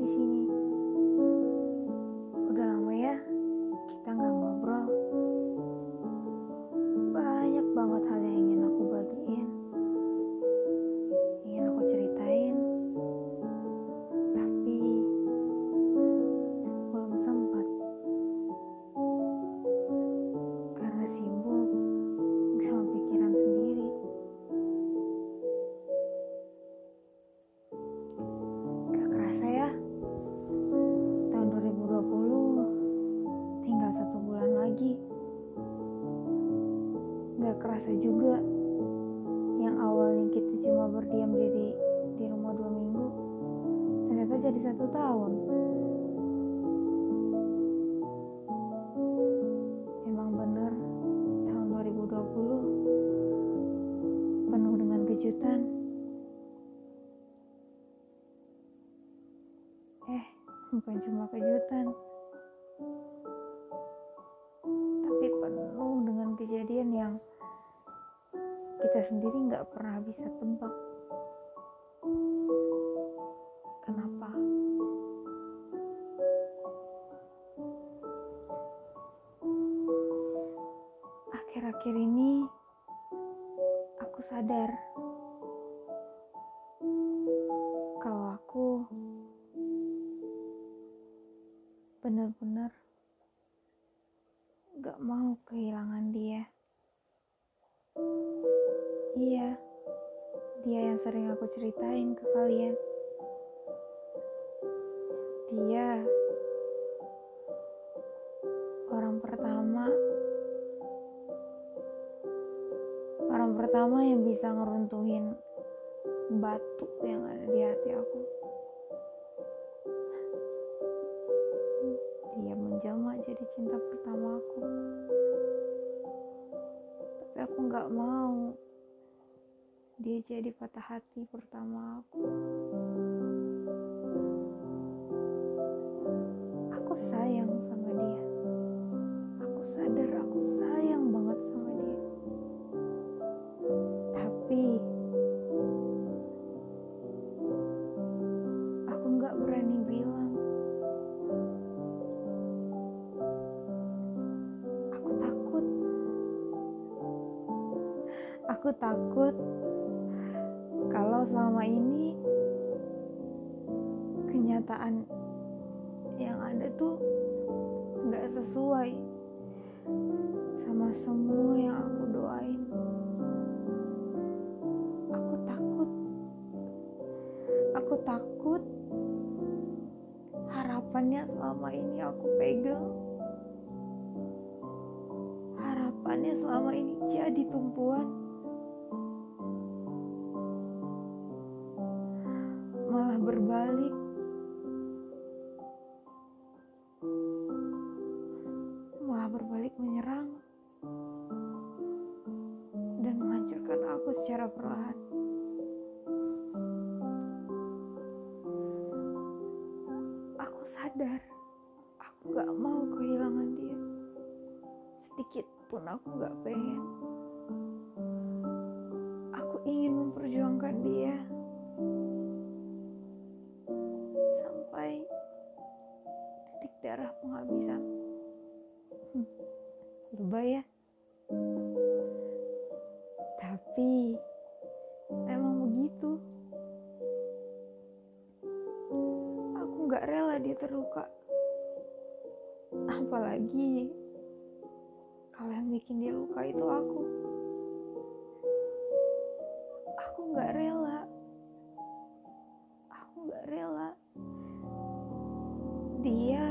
di sini. Juga, yang awalnya kita cuma berdiam diri di rumah dua minggu, ternyata jadi satu tahun. Emang bener, tahun 2020 penuh dengan kejutan. Eh, bukan cuma kejutan, tapi penuh dengan kejadian yang kita sendiri nggak pernah bisa tebak. Kenapa? Akhir-akhir ini aku sadar pertama yang bisa ngeruntuhin batu yang ada di hati aku. Dia menjelma jadi cinta pertama aku. Tapi aku nggak mau dia jadi patah hati pertama aku. Aku sayang Aku takut kalau selama ini kenyataan yang ada tuh nggak sesuai sama semua yang aku doain. Aku takut. Aku takut harapannya selama ini aku pegang. Harapannya selama ini jadi tumpuan. Berbalik menyerang dan menghancurkan aku secara perlahan. Aku sadar aku gak mau kehilangan dia. Sedikit pun aku gak pengen. Aku ingin memperjuangkan dia Apalagi kalau yang bikin dia luka itu aku. Aku gak rela. Aku gak rela. Dia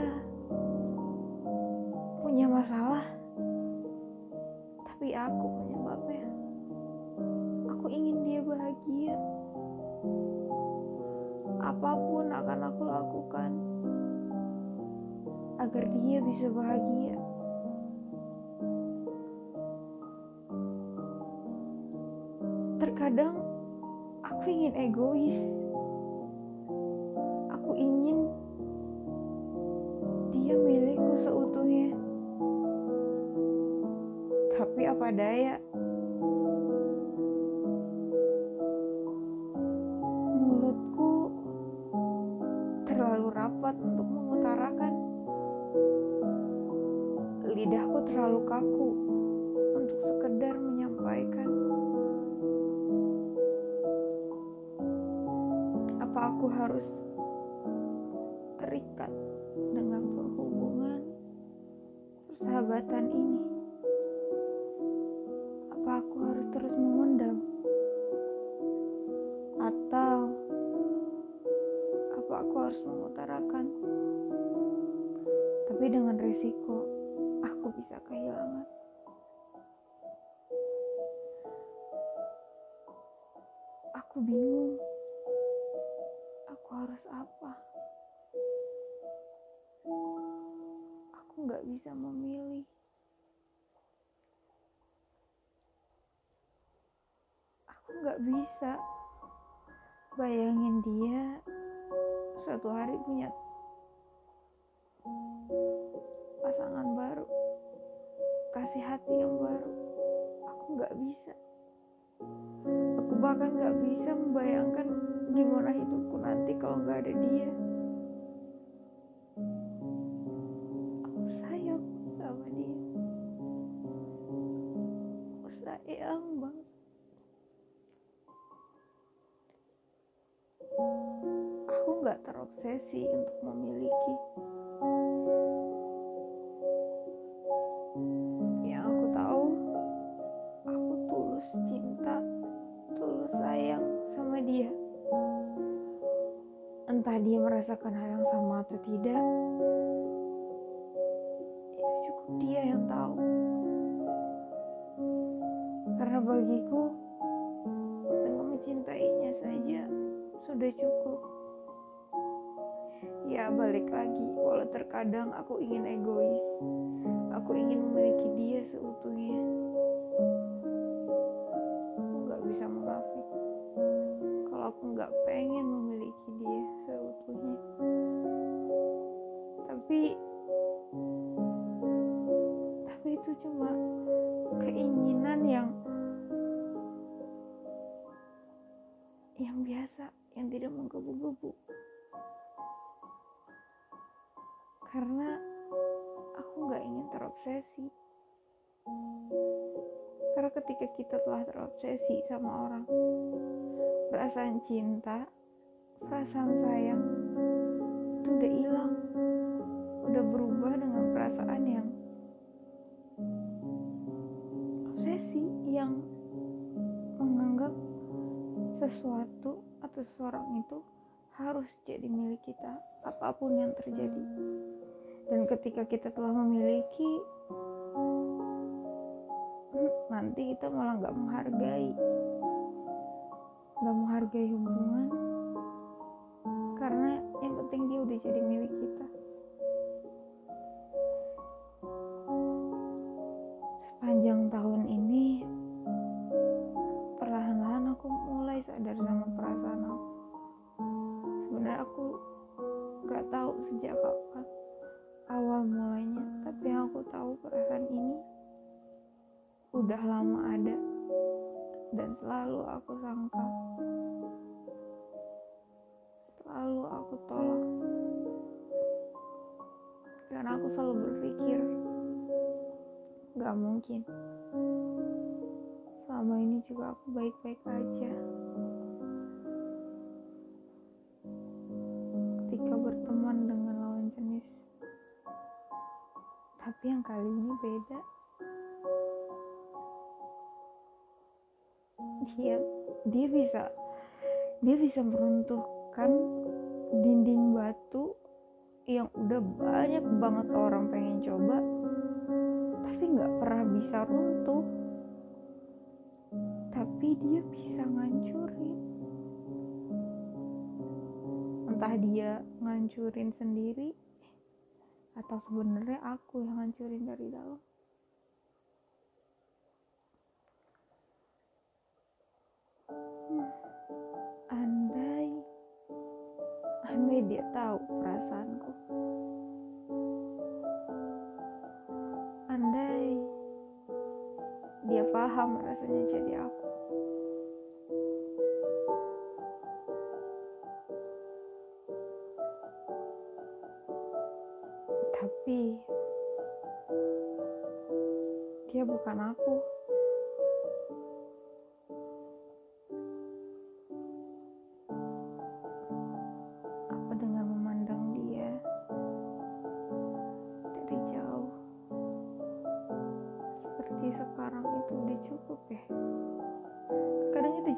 punya masalah. Tapi aku penyebabnya. Aku ingin dia bahagia. Apa pun akan aku lakukan agar dia bisa bahagia. Terkadang aku ingin egois. Aku ingin dia milikku seutuhnya. Tapi apa daya? Harus terikat dengan perhubungan persahabatan ini? Apa aku harus terus memendam? Atau apa aku harus mengutarakan? Tapi dengan resiko aku bisa kehilangan. Aku bingung. Apa? Aku nggak bisa memilih. Aku nggak bisa bayangin dia suatu hari punya pasangan baru, kasih hati yang baru. Aku nggak bisa. Aku bahkan nggak bisa membayangkan gimana hidupku nanti kalau nggak ada dia. Aku sayang sama dia. Aku sayang banget. Aku nggak terobsesi untuk memiliki. Yang aku tahu, aku tulus cinta, tulus sayang sama dia. Entah dia merasakan hal yang sama atau tidak, itu cukup dia yang tahu. Karena bagiku, dengan mencintainya saja sudah cukup. Ya balik lagi, walau terkadang aku ingin egois, aku ingin memiliki dia seutuhnya. Nggak bisa munafik kalau aku nggak pengen Karena aku nggak ingin terobsesi. Karena ketika kita telah terobsesi sama orang, perasaan cinta, perasaan sayang itu udah hilang, udah berubah dengan perasaan yang obsesi yang menganggap sesuatu atau seseorang itu harus jadi milik kita apa pun yang terjadi dan ketika kita telah memiliki nanti kita malah nggak menghargai. Nggak menghargai hubungan. Karena yang penting dia udah jadi milik kita. Sepanjang tahun ini selalu berpikir gak mungkin. Selama ini juga aku baik-baik aja. Ketika berteman dengan lawan jenis. Tapi yang kali ini beda. Dia dia bisa dia bisa meruntuhkan dinding batu yang udah banyak banget orang pengen coba tapi nggak pernah bisa runtuh. Tapi dia bisa ngancurin. Entah dia ngancurin sendiri atau sebenarnya aku yang ngancurin dari dalam. Hmm, andai andai dia tahu perasaanku dia paham rasanya jadi aku tapi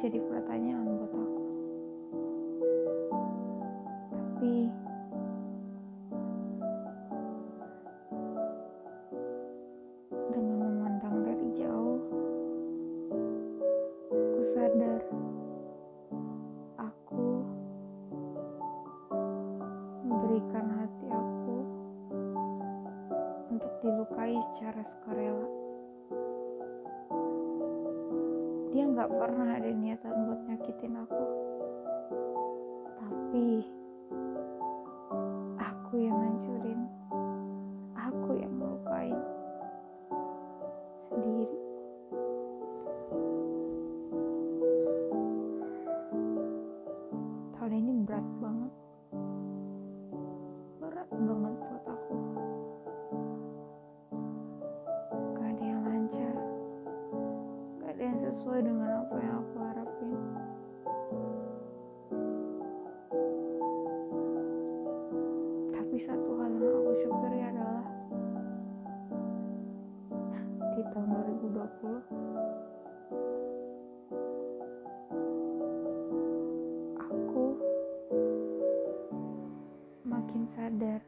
jadi pertanyaan buat aku tapi aku yang hancurin aku yang melukain sendiri. Tahun ini berat banget. Berat banget buat aku. Gak ada yang lancar. Gak ada yang sesuai dengan apa yang aku aku makin sadar